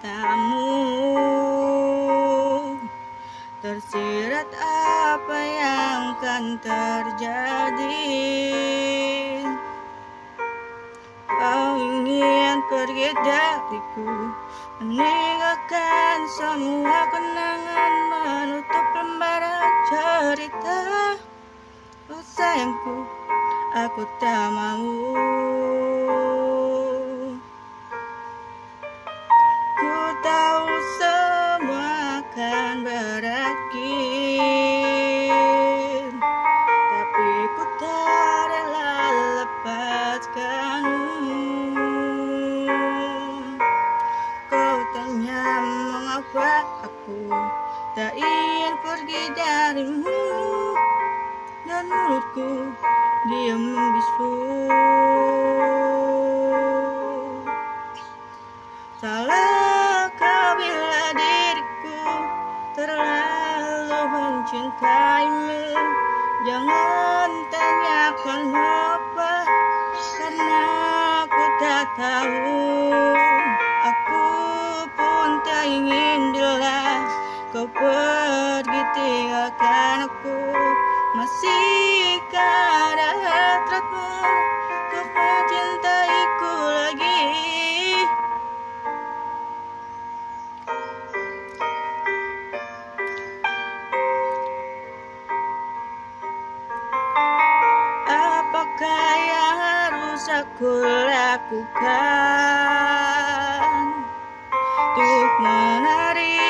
matamu. Tersirat apa yang akan terjadi? Kau ingin pergi dariku Meninggalkan semua kenangan Menutup lembaran cerita. Oh sayangku, aku tak mau Mulutku diam bisu. Salahkah bila diriku terlalu mencintaimu. Jangan tanyakan apa Karena aku tak tahu. Aku pun tak ingin bila Kau pergi tinggalkan aku Masihkah ada hasratmu Kau mencintaiku lagi. Apakah yang harus aku lakukan? Untuk menarik